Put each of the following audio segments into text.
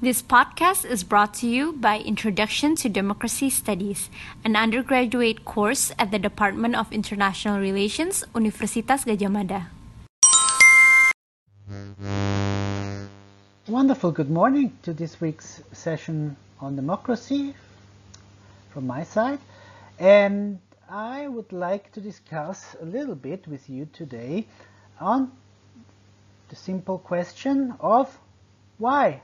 This podcast is brought to you by Introduction to Democracy Studies, an undergraduate course at the Department of International Relations, Universitas Gadjah Mada. Wonderful good morning to this week's session on democracy from my side. And I would like to discuss a little bit with you today on the simple question of why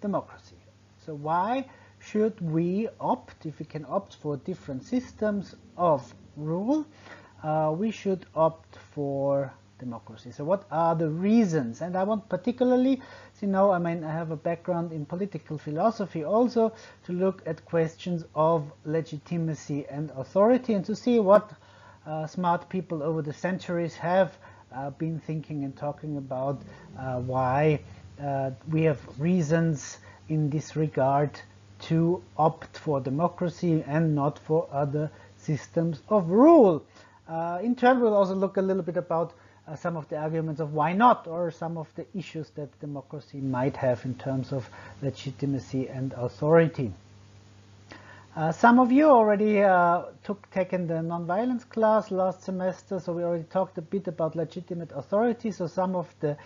democracy. So why should we opt, if we can opt for different systems of rule, uh, we should opt for democracy. So what are the reasons? And I want particularly, you know, I mean, I have a background in political philosophy also to look at questions of legitimacy and authority and to see what uh, smart people over the centuries have uh, been thinking and talking about uh, why uh, we have reasons in this regard to opt for democracy and not for other systems of rule. Uh, in turn, we'll also look a little bit about uh, some of the arguments of why not, or some of the issues that democracy might have in terms of legitimacy and authority. Uh, some of you already uh, took taken the nonviolence class last semester, so we already talked a bit about legitimate authority. So some of the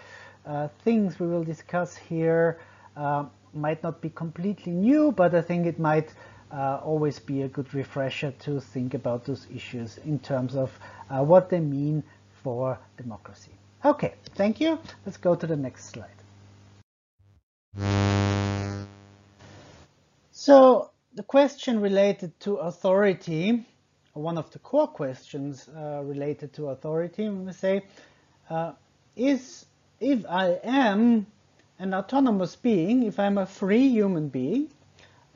things we will discuss here uh, might not be completely new, but I think it might uh, always be a good refresher to think about those issues in terms of uh, what they mean for democracy. Okay, thank you. Let's go to the next slide. So the question related to authority, one of the core questions uh, related to authority, we say, uh, is if I am an autonomous being, if I'm a free human being,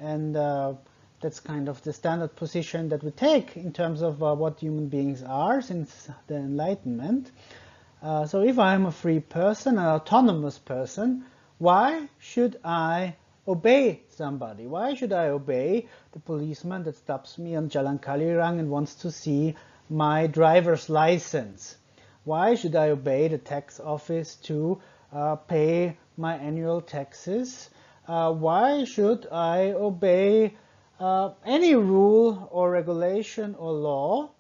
and uh, that's kind of the standard position that we take in terms of uh, what human beings are since the Enlightenment. Uh, so if I'm a free person, an autonomous person, why should I obey somebody? Why should I obey the policeman that stops me on Jalan Kaliurang and wants to see my driver's license? Why should I obey the tax office to uh, pay my annual taxes? Uh, why should I obey uh, any rule or regulation or law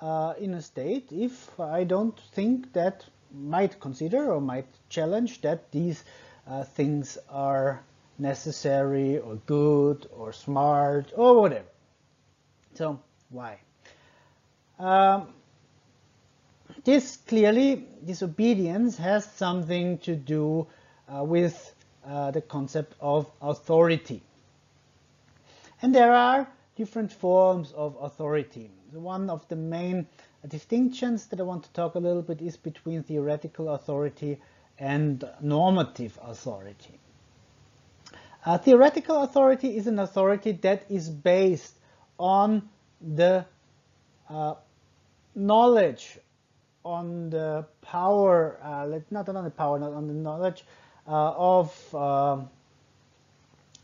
uh, in a state if I don't think that might consider or might challenge that these uh, things are necessary or good or smart or whatever. So why? Um, this clearly, disobedience has something to do uh, with uh, the concept of authority. And there are different forms of authority. One of the main distinctions that I want to talk a little bit is between theoretical authority and normative authority. Uh, theoretical authority is an authority that is based on the uh, knowledge on the power, uh, not on the power, not on the knowledge uh, of uh,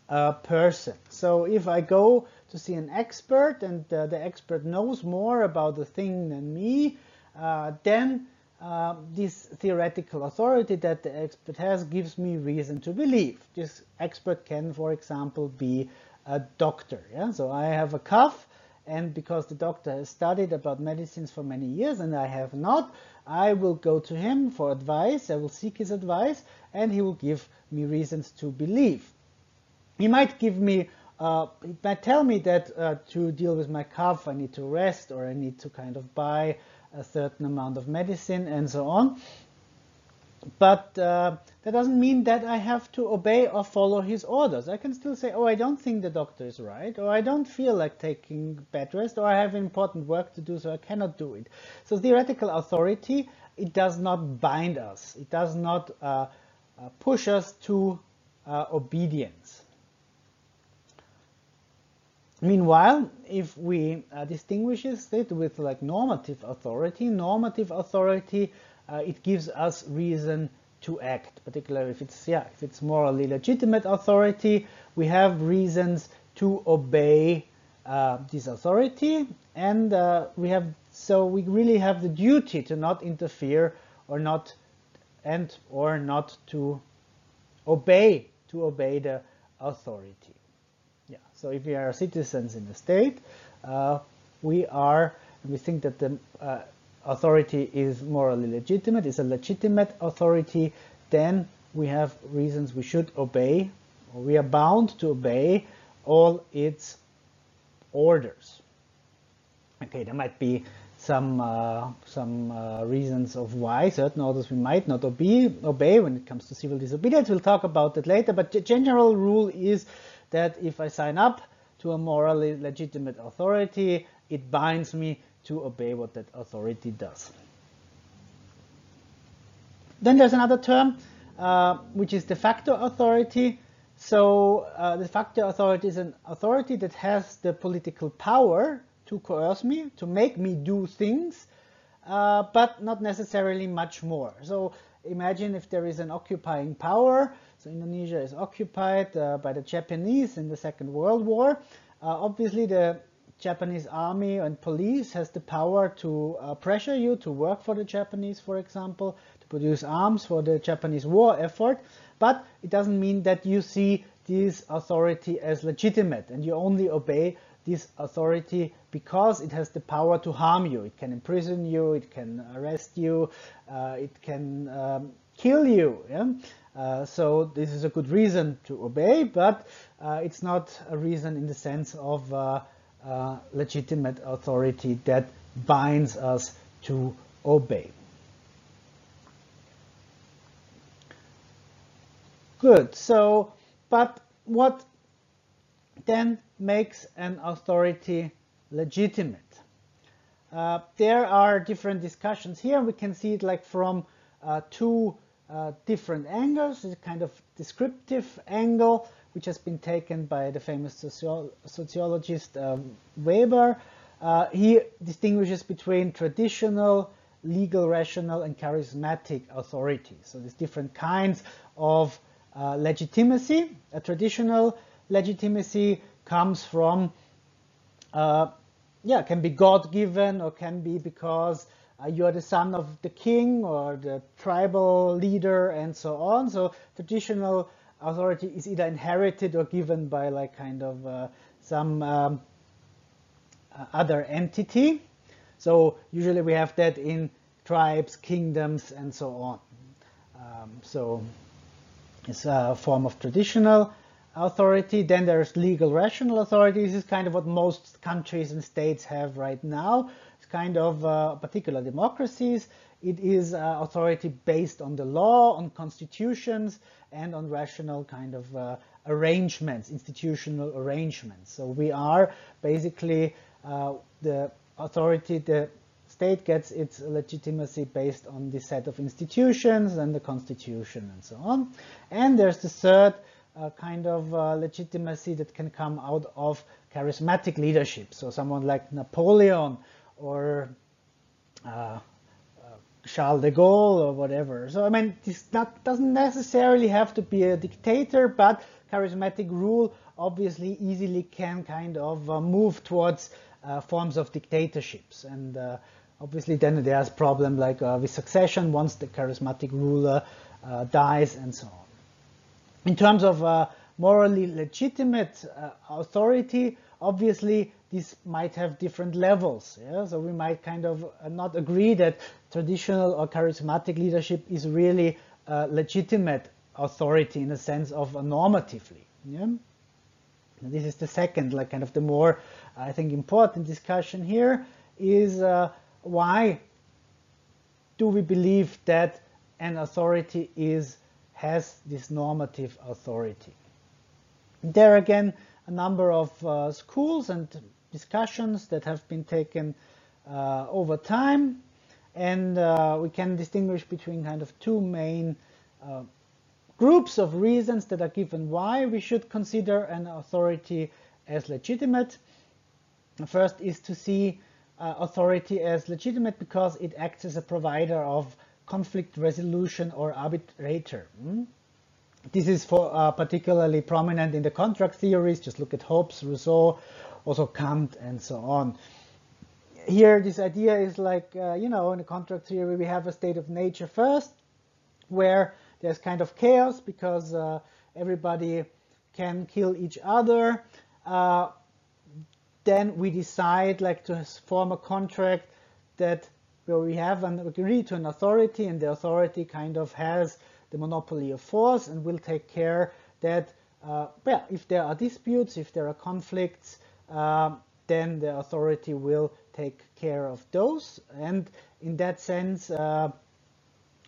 a person. So if I go to see an expert and uh, the expert knows more about the thing than me, uh, then uh, this theoretical authority that the expert has gives me reason to believe. This expert can, for example, be a doctor. Yeah? So I have a cough and because the doctor has studied about medicines for many years and I have not, I will go to him for advice, I will seek his advice, and he will give me reasons to believe. He might give me, uh, he might tell me that uh, to deal with my cough I need to rest or I need to kind of buy a certain amount of medicine and so on. But uh, that doesn't mean that I have to obey or follow his orders. I can still say, oh, I don't think the doctor is right, or I don't feel like taking bed rest, or I have important work to do, so I cannot do it. So theoretical authority, it does not bind us. It does not uh, uh, push us to uh, obedience. Meanwhile, if we uh, distinguishes it with like normative authority, normative authority uh, it gives us reason to act, particularly if it's yeah, if it's morally legitimate authority, we have reasons to obey uh, this authority, and uh, we have so we really have the duty to not interfere or not and or not to obey to obey the authority. Yeah. So if we are citizens in the state, uh, we are, we think that the uh, authority is morally legitimate, is a legitimate authority, then we have reasons we should obey, we are bound to obey all its orders. Okay, there might be some uh, some uh, reasons of why certain orders we might not obey, obey when it comes to civil disobedience. We'll talk about that later, but the general rule is that if I sign up to a morally legitimate authority, it binds me to obey what that authority does. Then there's another term, uh, which is de facto authority. So uh, de facto authority is an authority that has the political power to coerce me, to make me do things, uh, but not necessarily much more. So imagine if there is an occupying power. So Indonesia is occupied uh, by the Japanese in the Second World War. Uh, obviously, the Japanese army and police has the power to uh, pressure you to work for the Japanese, for example, to produce arms for the Japanese war effort. But it doesn't mean that you see this authority as legitimate and you only obey this authority because it has the power to harm you. It can imprison you, it can arrest you, uh, it can um, kill you. Yeah? Uh, so this is a good reason to obey, but uh, it's not a reason in the sense of legitimate authority that binds us to obey. Good. So, but what then makes an authority legitimate. Uh, there are different discussions here. We can see it like from uh, two uh, different angles. It's a kind of descriptive angle, which has been taken by the famous socio sociologist um, Weber. Uh, he distinguishes between traditional, legal, rational, and charismatic authority. So there's different kinds of uh, legitimacy. A traditional legitimacy comes from, uh, yeah, can be God-given or can be because uh, you are the son of the king or the tribal leader and so on. So traditional authority is either inherited or given by like kind of uh, some um, uh, other entity. So usually we have that in tribes, kingdoms, and so on. Um, so it's a form of traditional authority. Then there's legal rational authority. This is kind of what most countries and states have right now. Kind of uh, particular democracies. It is uh, authority based on the law, on constitutions, and on rational kind of uh, arrangements, institutional arrangements. So we are basically uh, the authority, the state gets its legitimacy based on the set of institutions and the constitution and so on. And there's the third uh, kind of uh, legitimacy that can come out of charismatic leadership. So someone like Napoleon or uh, uh, Charles de Gaulle or whatever. So I mean, this not, doesn't necessarily have to be a dictator, but charismatic rule obviously easily can kind of uh, move towards uh, forms of dictatorships. And obviously then there's problem like with succession once the charismatic ruler dies and so on. In terms of uh, morally legitimate uh, authority, obviously this might have different levels. Yeah? So we might kind of uh, not agree that traditional or charismatic leadership is really legitimate authority in the sense of normatively. Yeah? This is the second, like kind of the more, I think, important discussion here is uh, why do we believe that an authority is has this normative authority. There again, a number of uh, schools and discussions that have been taken uh, over time, and uh, we can distinguish between kind of two main uh, groups of reasons that are given why we should consider an authority as legitimate. The first is to see uh, authority as legitimate because it acts as a provider of conflict resolution or arbitrator. Hmm? This is for uh, particularly prominent in the contract theories. Just look at Hobbes, Rousseau, also Kant, and so on. Here, this idea is like, uh, you know, in the contract theory, we have a state of nature first, where there's kind of chaos because uh, everybody can kill each other, uh, then we decide like to form a contract that where we have an agree to an authority and the authority kind of has the monopoly of force and will take care that uh, well, if there are disputes, if there are conflicts, uh, then the authority will take care of those. And in that sense, uh,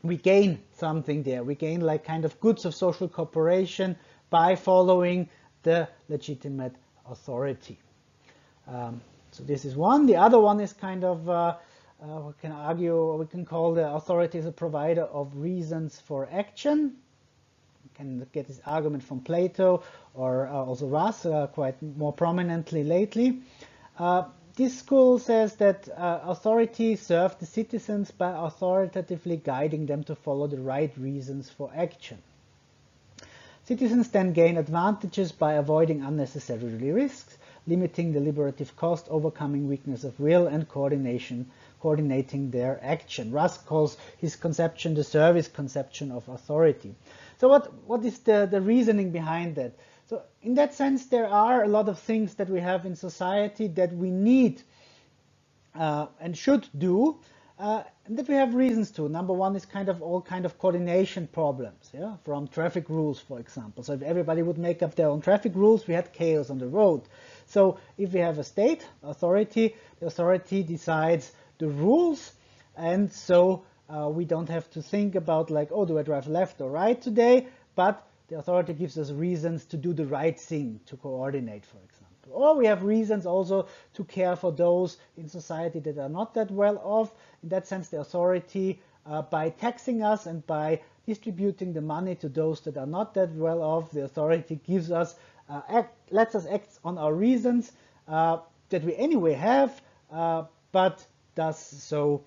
we gain something there. We gain like kind of goods of social cooperation by following the legitimate authority. Um, so this is one. The other one is kind of, uh, uh, we can argue, we can call the authority as a provider of reasons for action. We can get this argument from Plato or uh, also Raz uh, quite more prominently lately. Uh, this school says that uh, authority serve the citizens by authoritatively guiding them to follow the right reasons for action. Citizens then gain advantages by avoiding unnecessary risks, limiting deliberative cost, overcoming weakness of will, and coordination, coordinating their action. Raz calls his conception the service conception of authority. So what, what is the, the reasoning behind that? So in that sense, there are a lot of things that we have in society that we need uh, and should do, uh, and that we have reasons to. Number one is kind of all kind of coordination problems, yeah, from traffic rules, for example. So if everybody would make up their own traffic rules, we had chaos on the road. So if we have a state authority, the authority decides the rules, and so uh, we don't have to think about like, oh, do I drive left or right today? But the authority gives us reasons to do the right thing, to coordinate, for example. Or we have reasons also to care for those in society that are not that well off. In that sense, the authority, uh, by taxing us and by distributing the money to those that are not that well off, the authority gives us, uh, act, lets us act on our reasons uh, that we anyway have, uh, but does so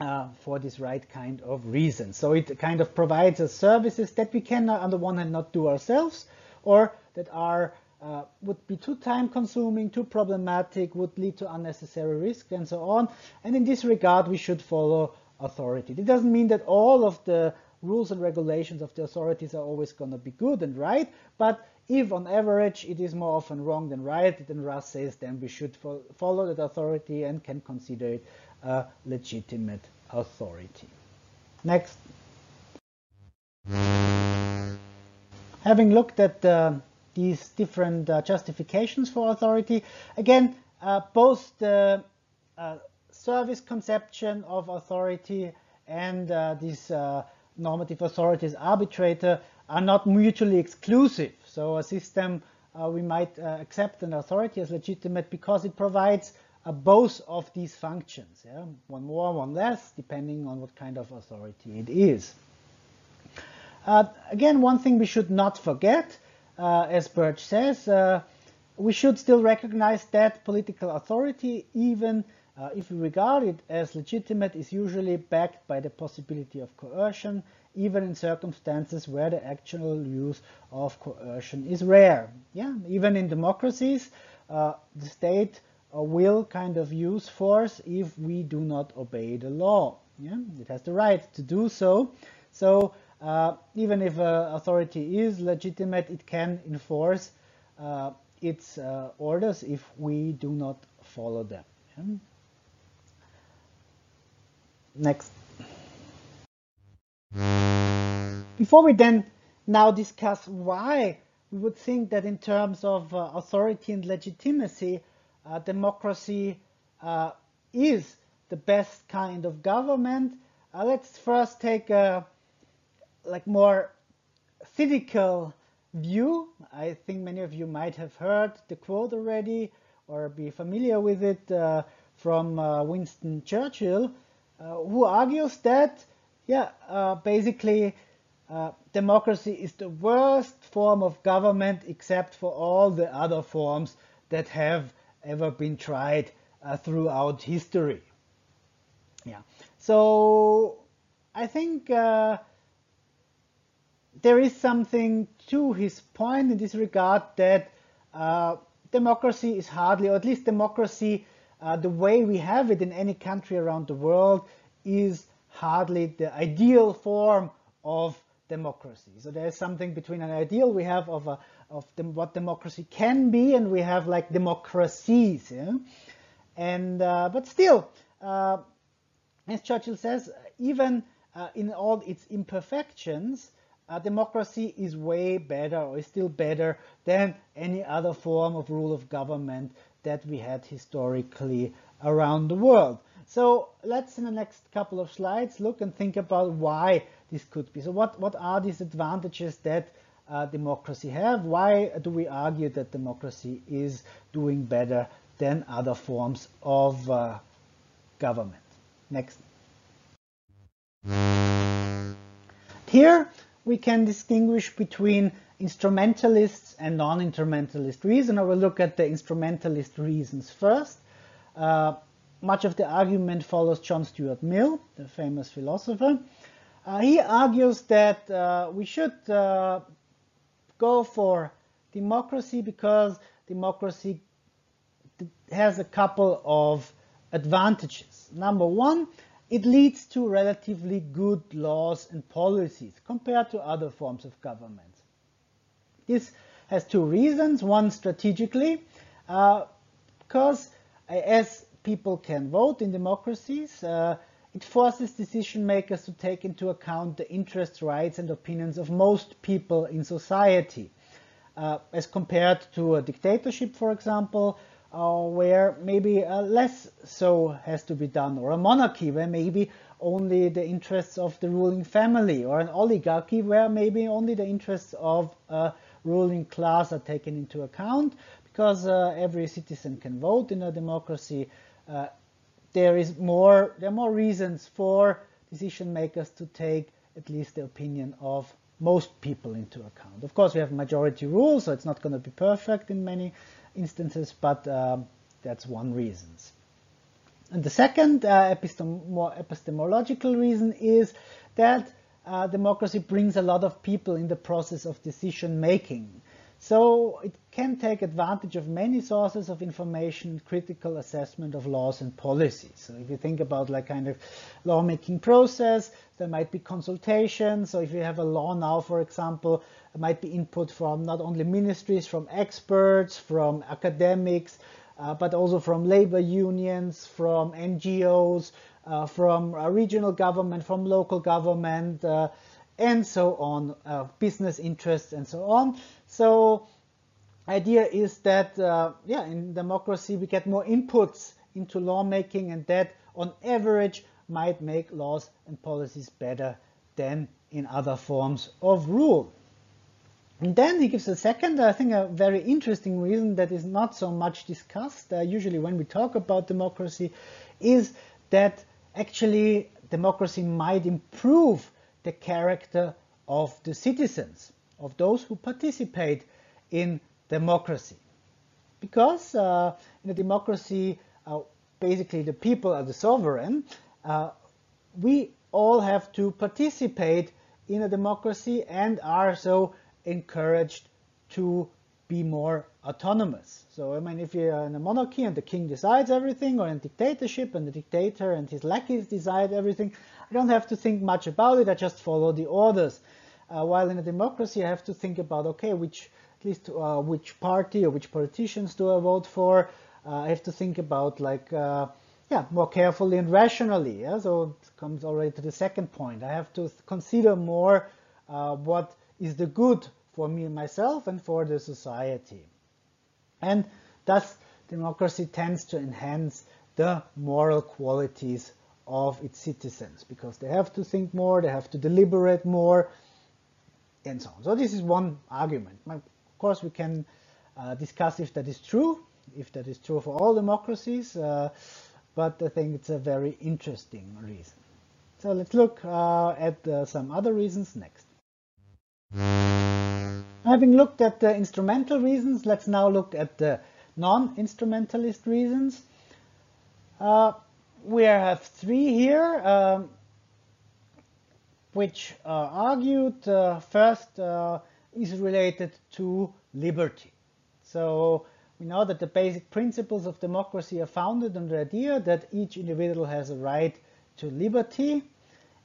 uh, for this right kind of reason. So it kind of provides us services that we can, on the one hand, not do ourselves, or that are uh, would be too time consuming, too problematic, would lead to unnecessary risk, and so on. And in this regard, we should follow authority. It doesn't mean that all of the rules and regulations of the authorities are always going to be good and right, but if on average it is more often wrong than right, then Raz says then we should fo follow that authority and can consider it a legitimate authority. Next. Having looked at uh, these different uh, justifications for authority, again, uh, both the uh, service conception of authority and uh, this uh, normative authorities arbitrator are not mutually exclusive. So a system we might accept an authority as legitimate because it provides uh, both of these functions, yeah? one more, one less, depending on what kind of authority it is. Uh, again, one thing we should not forget, uh, as Birch says, uh, we should still recognize that political authority, even uh, if we regard it as legitimate, is usually backed by the possibility of coercion, even in circumstances where the actual use of coercion is rare. Yeah, even in democracies, uh, the state will kind of use force if we do not obey the law. Yeah? It has the right to do so. So uh, even if uh, authority is legitimate, it can enforce uh, its uh, orders if we do not follow them. Yeah? Next. Before we then now discuss why we would think that in terms of uh, authority and legitimacy, uh, democracy uh, is the best kind of government. Uh, let's first take a like more cynical view. I think many of you might have heard the quote already or be familiar with it uh, from uh, Winston Churchill, who argues that, yeah, basically democracy is the worst form of government except for all the other forms that have ever been tried uh, throughout history. Yeah. So I think uh, there is something to his point in this regard that uh, democracy is hardly, or at least democracy, uh, the way we have it in any country around the world, is hardly the ideal form of democracy. So there is something between an ideal we have of, a, of dem what democracy can be, and we have like democracies. Yeah? And uh, but still, uh, as Churchill says, even uh, in all its imperfections, uh, democracy is way better or is still better than any other form of rule of government that we had historically around the world. So let's in the next couple of slides look and think about why this could be. So what, what are these advantages that uh, democracy have? Why do we argue that democracy is doing better than other forms of uh, government? Next. Here we can distinguish between instrumentalists and non-instrumentalist reason. I will look at the instrumentalist reasons first. Uh, much of the argument follows John Stuart Mill, the famous philosopher. Uh, he argues that uh, we should uh, go for democracy because democracy has a couple of advantages. Number one, it leads to relatively good laws and policies compared to other forms of government. This has two reasons. One, strategically, uh, because as people can vote in democracies, uh, it forces decision makers to take into account the interests, rights, and opinions of most people in society. Uh, as compared to a dictatorship, for example, uh, where maybe uh, less so has to be done, or a monarchy where maybe only the interests of the ruling family, or an oligarchy where maybe only the interests of a ruling class are taken into account, because uh, every citizen can vote in a democracy. Uh, there is more, there are more reasons for decision makers to take at least the opinion of most people into account. Of course, we have majority rule, so it's not going to be perfect in many instances, but um, that's one reason. And the second uh, epistem epistemological reason is that uh, democracy brings a lot of people in the process of decision making. So it can take advantage of many sources of information, critical assessment of laws and policies. So if you think about like kind of lawmaking process, there might be consultations. So if you have a law now, for example, there might be input from not only ministries, from experts, from academics, uh, but also from labor unions, from NGOs, uh, from regional government, from local government, uh, and so on, uh, business interests and so on. So idea is that, uh, yeah, in democracy we get more inputs into lawmaking and that on average might make laws and policies better than in other forms of rule. And then he gives a second, I think a very interesting reason that is not so much discussed, uh, usually when we talk about democracy, is that actually democracy might improve the character of the citizens, of those who participate in democracy. Because uh, in a democracy, uh, basically the people are the sovereign, uh, we all have to participate in a democracy and are so encouraged to be more autonomous. So, I mean, if you're in a monarchy and the king decides everything, or in dictatorship and the dictator and his lackeys decide everything, I don't have to think much about it, I just follow the orders. Uh, while in a democracy, I have to think about, okay, which, at least uh, which party or which politicians do I vote for? Uh, I have to think about, like, uh, yeah, more carefully and rationally. Yeah? So it comes already to the second point. I have to consider more uh, what is the good for me and myself and for the society. And thus, democracy tends to enhance the moral qualities of its citizens because they have to think more, they have to deliberate more, and so on. So this is one argument. Of course, we can uh, discuss if that is true, if that is true for all democracies, uh, but I think it's a very interesting reason. So let's look uh, at uh, some other reasons next. Having looked at the instrumental reasons, let's now look at the non-instrumentalist reasons. Uh, we have three here, um, which are argued. Uh, first uh, is related to liberty. So we know that the basic principles of democracy are founded on the idea that each individual has a right to liberty,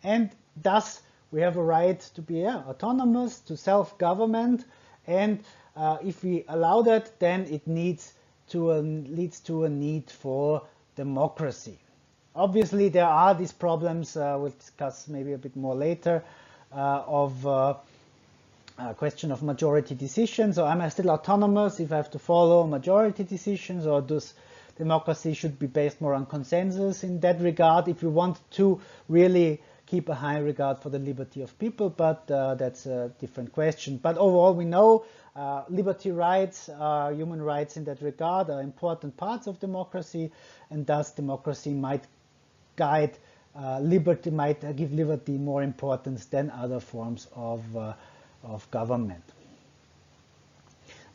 and thus We have a right to be yeah, autonomous, to self-government, and uh, if we allow that, then it needs to a, leads to a need for democracy. Obviously, there are these problems, uh, we'll discuss maybe a bit more later, uh, of uh, a question of majority decisions. So am I still autonomous if I have to follow majority decisions, or does democracy should be based more on consensus in that regard if we want to really keep a high regard for the liberty of people, but uh, that's a different question. But overall, we know uh, liberty rights, uh, human rights in that regard are important parts of democracy, and thus democracy might guide uh, liberty, might give liberty more importance than other forms of, uh, of government.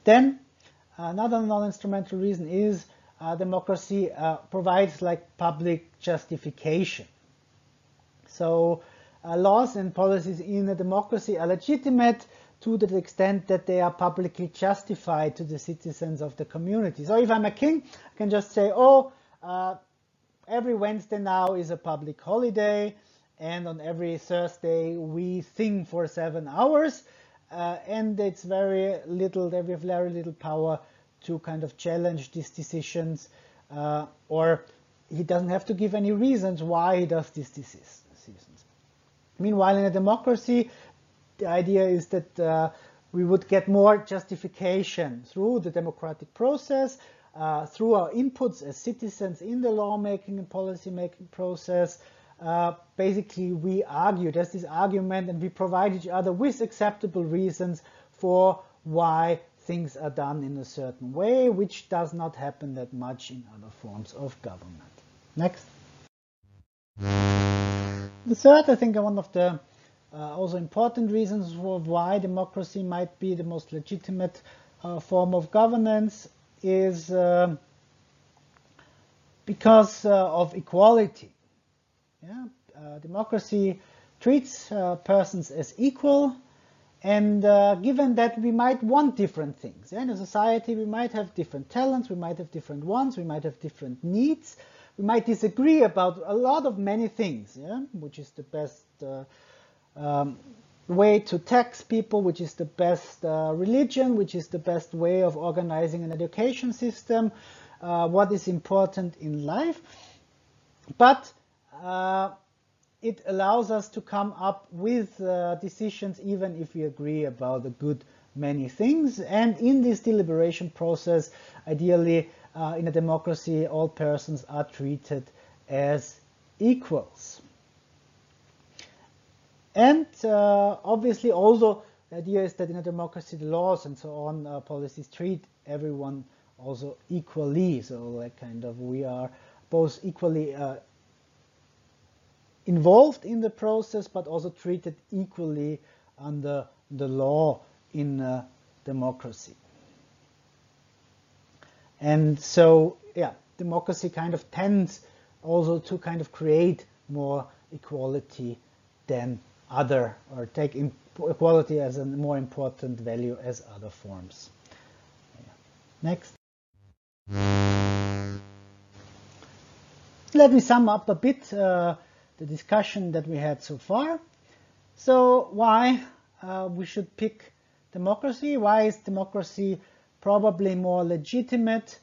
Then another non-instrumental reason is uh, democracy provides like public justification. So uh, laws and policies in a democracy are legitimate to the extent that they are publicly justified to the citizens of the community. So if I'm a king, I can just say, oh, uh, every Wednesday now is a public holiday, and on every Thursday we sing for seven hours, uh, and it's very little, we have very little power to kind of challenge these decisions, uh, or he doesn't have to give any reasons why he does these decisions. Meanwhile, in a democracy, the idea is that uh, we would get more justification through the democratic process, uh, through our inputs as citizens in the lawmaking and policy-making process. Uh, basically, we argue, there's this argument, and we provide each other with acceptable reasons for why things are done in a certain way, which does not happen that much in other forms of government. Next. The third, I think, one of the uh, also important reasons for why democracy might be the most legitimate uh, form of governance is uh, because uh, of equality. Yeah? Uh, democracy treats uh, persons as equal and given that we might want different things. Yeah? In a society we might have different talents, we might have different wants, we might have different needs, we might disagree about a lot of many things, yeah? which is the best um, way to tax people, which is the best uh, religion, which is the best way of organizing an education system, uh, what is important in life. But uh, it allows us to come up with uh, decisions even if we agree about a good many things. And in this deliberation process, ideally, uh, in a democracy, all persons are treated as equals. And uh, obviously also the idea is that in a democracy the laws and so on uh, policies treat everyone also equally. So like kind of we are both equally uh, involved in the process but also treated equally under the law in a democracy. And so, yeah, democracy kind of tends also to kind of create more equality than other or take equality as a more important value as other forms. Next. Let me sum up a bit uh, the discussion that we had so far. So why uh, we should pick democracy? Why is democracy probably more legitimate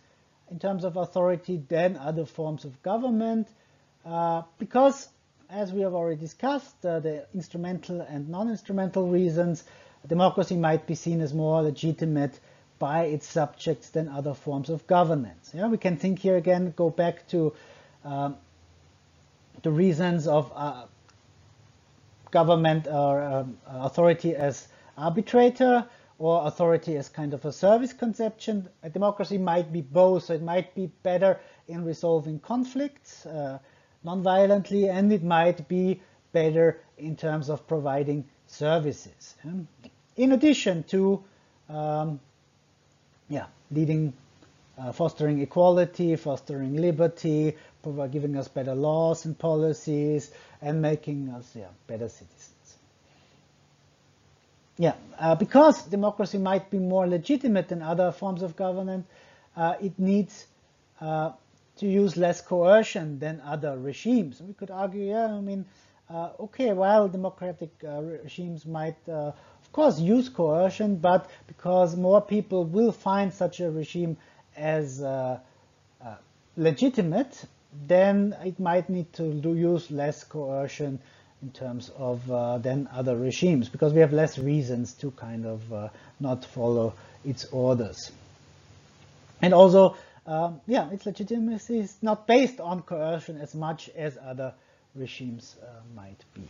in terms of authority than other forms of government? Uh, because as we have already discussed, uh, the instrumental and non-instrumental reasons, democracy might be seen as more legitimate by its subjects than other forms of governance. Yeah, we can think here again, go back to um, the reasons of uh, government or um, authority as arbitrator or authority as kind of a service conception. A democracy might be both, so it might be better in resolving conflicts, uh, non-violently and it might be better in terms of providing services. In addition to um, yeah, leading, uh, fostering equality, fostering liberty, giving us better laws and policies, and making us yeah, better citizens. Yeah, uh, because democracy might be more legitimate than other forms of government, uh, it needs uh, to use less coercion than other regimes. We could argue, yeah, I mean, uh, okay, well, democratic uh, regimes might, uh, of course, use coercion, but because more people will find such a regime as legitimate, then it might need to use less coercion in terms of uh, than other regimes, because we have less reasons to kind of not follow its orders. And also, um, yeah, its legitimacy is not based on coercion as much as other regimes uh, might be.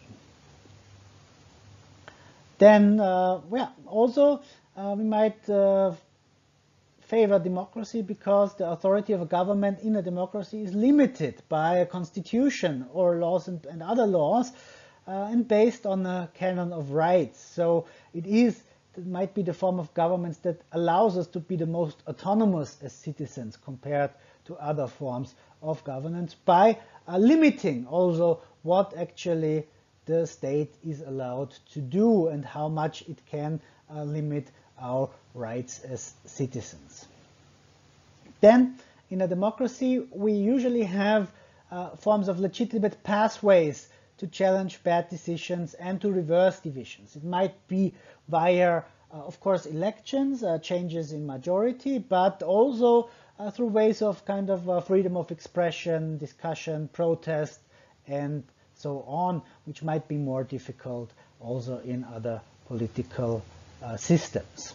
Then, uh, well, also uh, we might favor democracy because the authority of a government in a democracy is limited by a constitution or laws and, and other laws uh, and based on a canon of rights. So it is it might be the form of governments that allows us to be the most autonomous as citizens compared to other forms of governance by uh, limiting also what actually the state is allowed to do and how much it can uh, limit our rights as citizens. Then, in a democracy, we usually have uh, forms of legitimate pathways to challenge bad decisions and to reverse divisions. It might be via, uh, of course, elections, uh, changes in majority, but also uh, through ways of kind of uh, freedom of expression, discussion, protest, and so on, which might be more difficult also in other political uh, systems.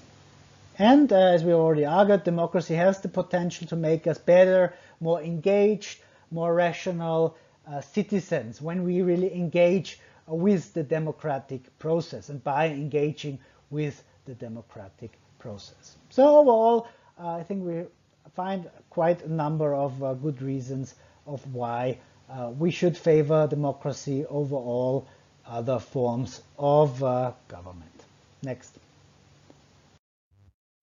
And uh, as we already argued, democracy has the potential to make us better, more engaged, more rational citizens when we really engage with the democratic process and by engaging with the democratic process. So overall, uh, I think we find quite a number of uh, good reasons of why uh, we should favor democracy over all other forms of uh, government. Next.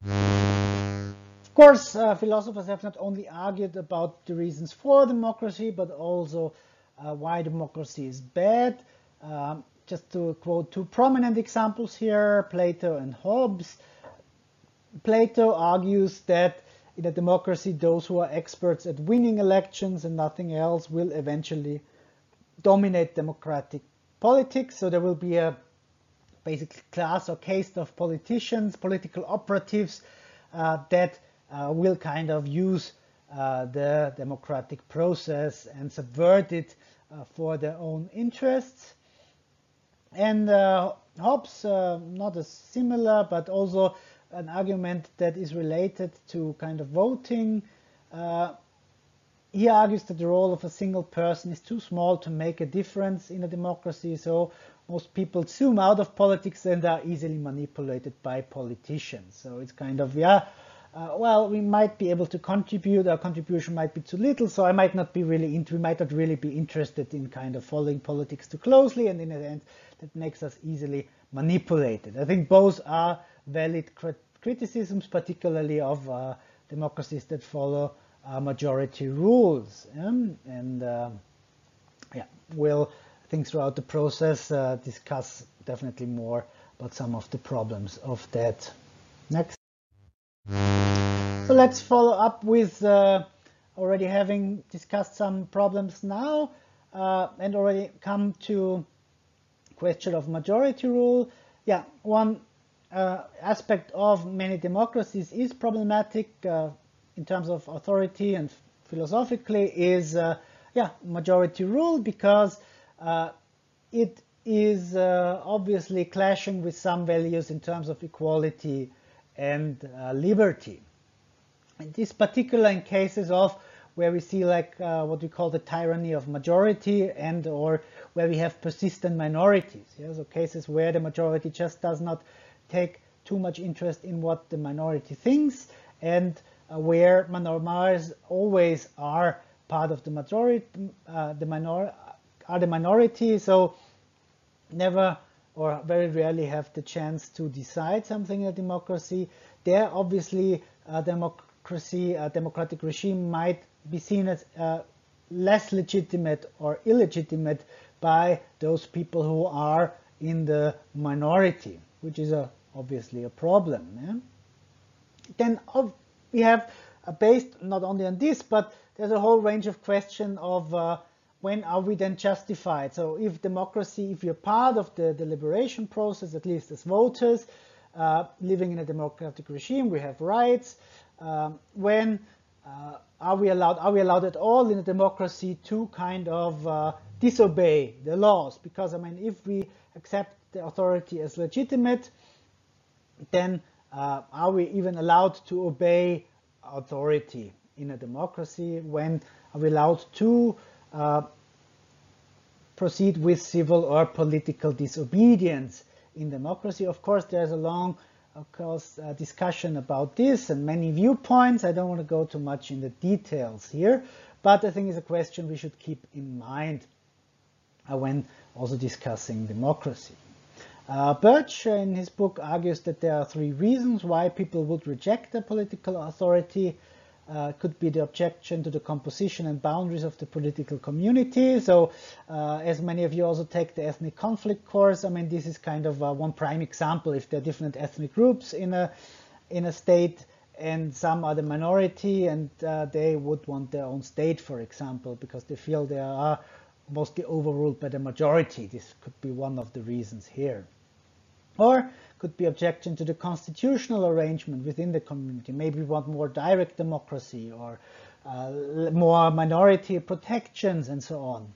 Of course, uh, philosophers have not only argued about the reasons for democracy, but also uh, why democracy is bad. Um, just to quote two prominent examples here, Plato and Hobbes. Plato argues that in a democracy, those who are experts at winning elections and nothing else will eventually dominate democratic politics. So there will be a basic class or caste of politicians, political operatives uh, that uh, will kind of use uh, the democratic process and subvert it uh, for their own interests. And uh, Hobbes, uh, not as similar, but also an argument that is related to kind of voting. Uh, he argues that the role of a single person is too small to make a difference in a democracy, so most people zoom out of politics and are easily manipulated by politicians. So it's kind of, yeah, uh, well, we might be able to contribute, our contribution might be too little, so I might not be really, we might not really be interested in kind of following politics too closely, and in the end, that makes us easily manipulated. I think both are valid criticisms, particularly of uh, democracies that follow uh, majority rules. Um, and uh, yeah, we'll, I think throughout the process, uh, discuss definitely more about some of the problems of that. Next. So let's follow up with uh, already having discussed some problems now uh, and already come to question of majority rule. Yeah, one uh, aspect of many democracies is problematic uh, in terms of authority and philosophically is uh, yeah majority rule because uh, it is obviously clashing with some values in terms of equality and uh, liberty. And this particular in cases of where we see like what we call the tyranny of majority and or where we have persistent minorities. Yeah? So cases where the majority just does not take too much interest in what the minority thinks and uh, where minorities always are part of the majority, uh, the minor are the minority, so never or very rarely have the chance to decide something in a democracy. There, obviously, a democracy, a democratic regime might be seen as uh, less legitimate or illegitimate by those people who are in the minority, which is a obviously a problem. Yeah? Then we have uh, based not only on this, but there's a whole range of question of uh, when are we then justified? So if democracy, if you're part of the deliberation process, at least as voters, uh, living in a democratic regime, we have rights. Um, when uh, are we allowed? Are we allowed at all in a democracy to kind of uh, disobey the laws? Because I mean, if we accept the authority as legitimate, then uh, are we even allowed to obey authority in a democracy? When are we allowed to uh, proceed with civil or political disobedience in democracy? Of course, there's a long of course, uh, discussion about this and many viewpoints. I don't want to go too much in the details here, but I think it's a question we should keep in mind uh, when also discussing democracy. Uh, Birch, in his book, argues that there are three reasons why people would reject a political authority uh, could be the objection to the composition and boundaries of the political community. So, uh, as many of you also take the ethnic conflict course, I mean, this is kind of uh, one prime example. If there are different ethnic groups in a in a state, and some are the minority, and uh, they would want their own state, for example, because they feel they are mostly overruled by the majority. This could be one of the reasons here. Or could be objection to the constitutional arrangement within the community. Maybe we want more direct democracy or uh, more minority protections and so on.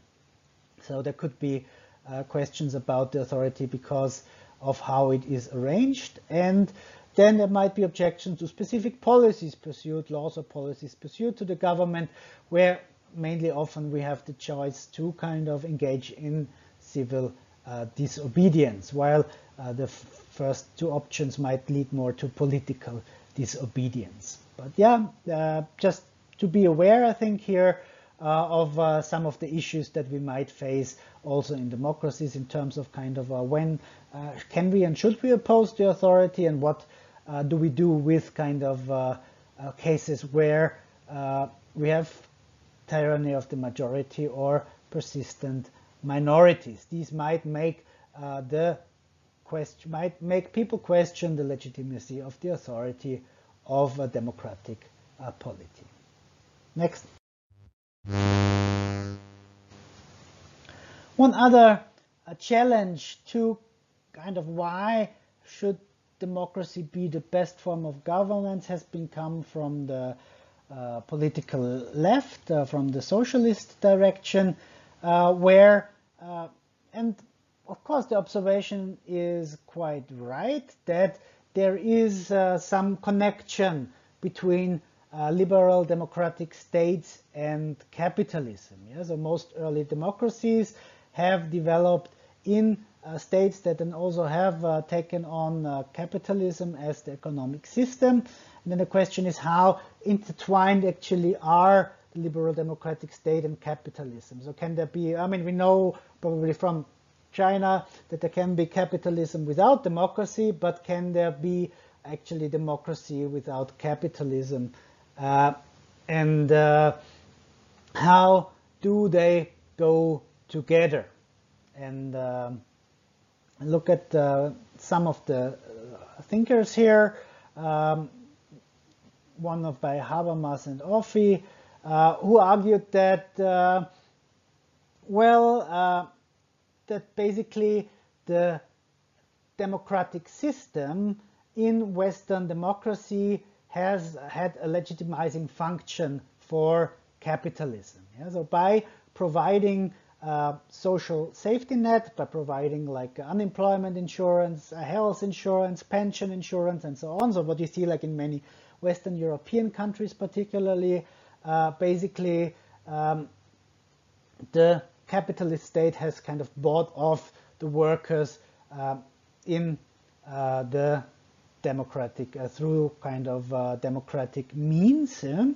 So there could be uh, questions about the authority because of how it is arranged. And then there might be objections to specific policies pursued, laws or policies pursued to the government, where mainly often we have the choice to kind of engage in civil uh, disobedience, while uh, the first two options might lead more to political disobedience. But yeah, uh, just to be aware, I think here uh, of uh, some of the issues that we might face also in democracies in terms of kind of uh, when uh, can we and should we oppose the authority and what uh, do we do with kind of cases where we have tyranny of the majority or persistent minorities. These might make the question, might make people question the legitimacy of the authority of a democratic uh, polity. Next. One other uh, challenge to kind of why should democracy be the best form of governance has been come from the uh, political left, uh, from the socialist direction, uh, where, uh, and of course, the observation is quite right that there is uh, some connection between uh, liberal democratic states and capitalism. Yeah? So most early democracies have developed in uh, states that then also have uh, taken on uh, capitalism as the economic system. And then the question is how intertwined actually are liberal democratic state and capitalism. So can there be, I mean, we know probably from China that there can be capitalism without democracy, but can there be actually democracy without capitalism? Uh, and uh, how do they go together? And um, look at uh, some of the uh, thinkers here. Um, one of by Habermas and Offe, uh, who argued that, uh, well, that basically the democratic system in Western democracy has had a legitimizing function for capitalism. Yeah? So by providing uh, social safety net, by providing like unemployment insurance, health insurance, pension insurance, and so on. So what you see like in many Western European countries particularly, uh, basically um, the capitalist state has kind of bought off the workers uh, in uh, the democratic uh, through kind of uh, democratic means. Yeah?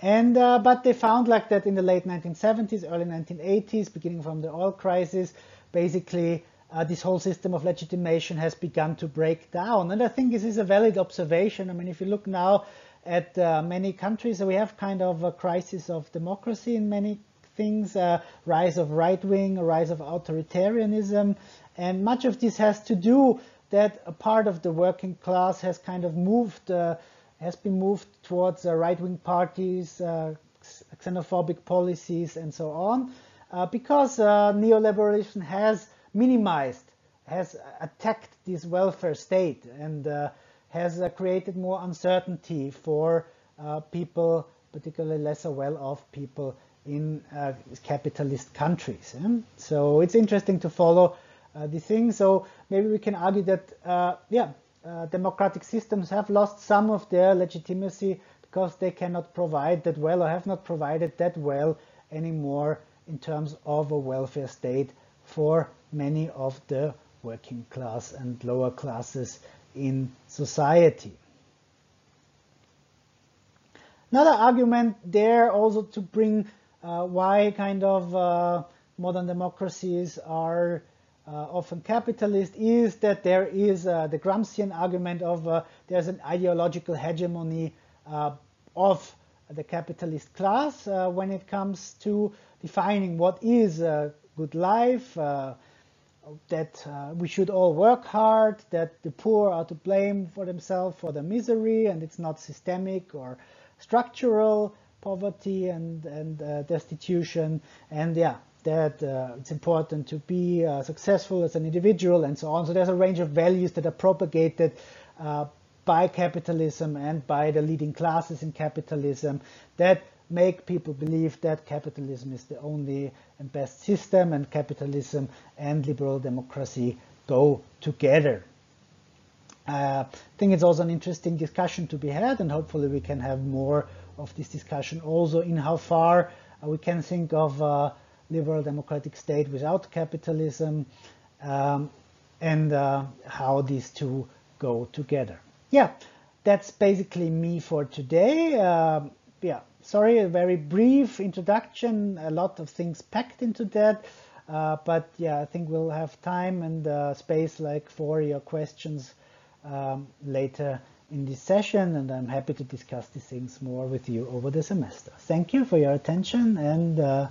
And uh, but they found like that in the late 1970s, early 1980s, beginning from the oil crisis, basically uh, this whole system of legitimation has begun to break down. And I think this is a valid observation. I mean, if you look now at many countries, we have kind of a crisis of democracy in many things, uh, rise of right wing, rise of authoritarianism, and much of this has to do that a part of the working class has kind of moved, uh, has been moved towards uh, right wing parties, uh, xenophobic policies, and so on. uh, because uh, neoliberalism has minimized, has attacked this welfare state and has created more uncertainty for people, particularly lesser well-off people in uh, capitalist countries. Eh? So it's interesting to follow the thing. So maybe we can argue that, yeah, democratic systems have lost some of their legitimacy because they cannot provide that well or have not provided that well anymore in terms of a welfare state for many of the working class and lower classes in society. Another argument there also to bring uh, why kind of uh, modern democracies are uh, often capitalist is that there is uh, the Gramscian argument of uh, there's an ideological hegemony uh, of the capitalist class when it comes to defining what is a good life, that uh, we should all work hard, that the poor are to blame for themselves for the misery, and it's not systemic or structural poverty and, and uh, destitution, and yeah, that uh, it's important to be uh, successful as an individual and so on. So there's a range of values that are propagated uh, by capitalism and by the leading classes in capitalism that make people believe that capitalism is the only and best system and capitalism and liberal democracy go together. Uh, I think it's also an interesting discussion to be had and hopefully we can have more of this discussion also in how far uh, we can think of a liberal democratic state without capitalism um, and uh, how these two go together. Yeah, that's basically me for today. Um, yeah, sorry, a very brief introduction, a lot of things packed into that. Uh, but yeah, I think we'll have time and uh, space like for your questions um, later in this session, and I'm happy to discuss these things more with you over the semester. Thank you for your attention, and uh,